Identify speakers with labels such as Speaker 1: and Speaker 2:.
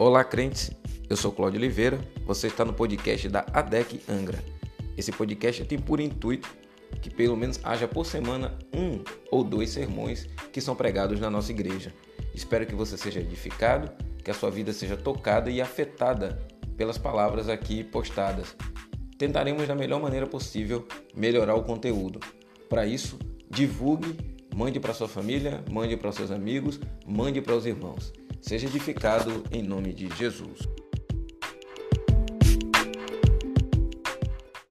Speaker 1: Olá, crentes. Eu sou Cláudio Oliveira. Você está no podcast da ADEC Angra. Esse podcast tem por intuito que pelo menos haja por semana um ou dois sermões que são pregados na nossa igreja. Espero que você seja edificado, que a sua vida seja tocada e afetada pelas palavras aqui postadas. Tentaremos da melhor maneira possível melhorar o conteúdo. Para isso, divulgue, mande para sua família, mande para seus amigos, mande para os irmãos. Seja edificado em nome de Jesus.